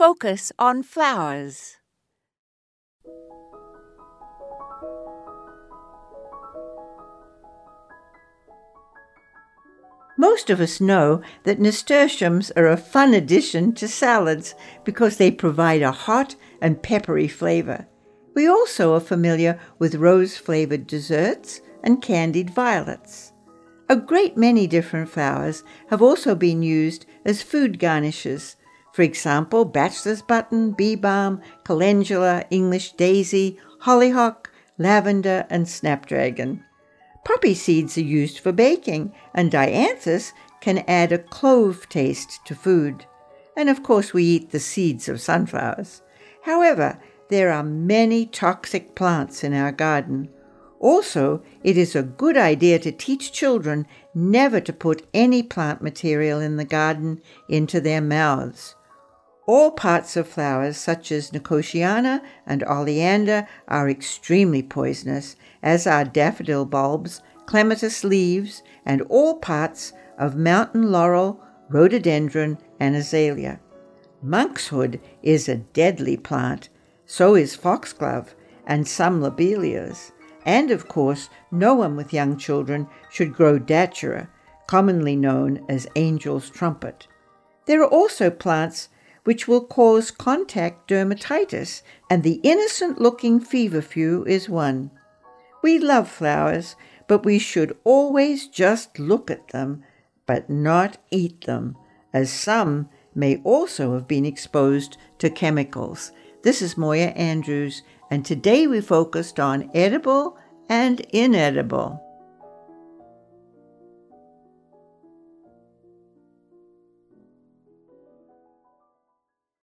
focus on flowers. Most of us know that nasturtiums are a fun addition to salads because they provide a hot and peppery flavor. We also are familiar with rose flavored desserts and candied violets. A great many different flowers have also been used as food garnishes. For example, bachelor's button, bee balm, calendula, English daisy, hollyhock, lavender, and snapdragon. Poppy seeds are used for baking, and dianthus can add a clove taste to food. And of course, we eat the seeds of sunflowers. However, there are many toxic plants in our garden. Also, it is a good idea to teach children never to put any plant material in the garden into their mouths. All parts of flowers, such as Nicotiana and oleander, are extremely poisonous, as are daffodil bulbs, clematis leaves, and all parts of mountain laurel, rhododendron, and azalea. Monkshood is a deadly plant, so is foxglove and some lobelias. And of course, no one with young children should grow datura, commonly known as angel's trumpet. There are also plants which will cause contact dermatitis, and the innocent looking feverfew is one. We love flowers, but we should always just look at them, but not eat them, as some may also have been exposed to chemicals. This is Moya Andrews, and today we focused on edible and inedible.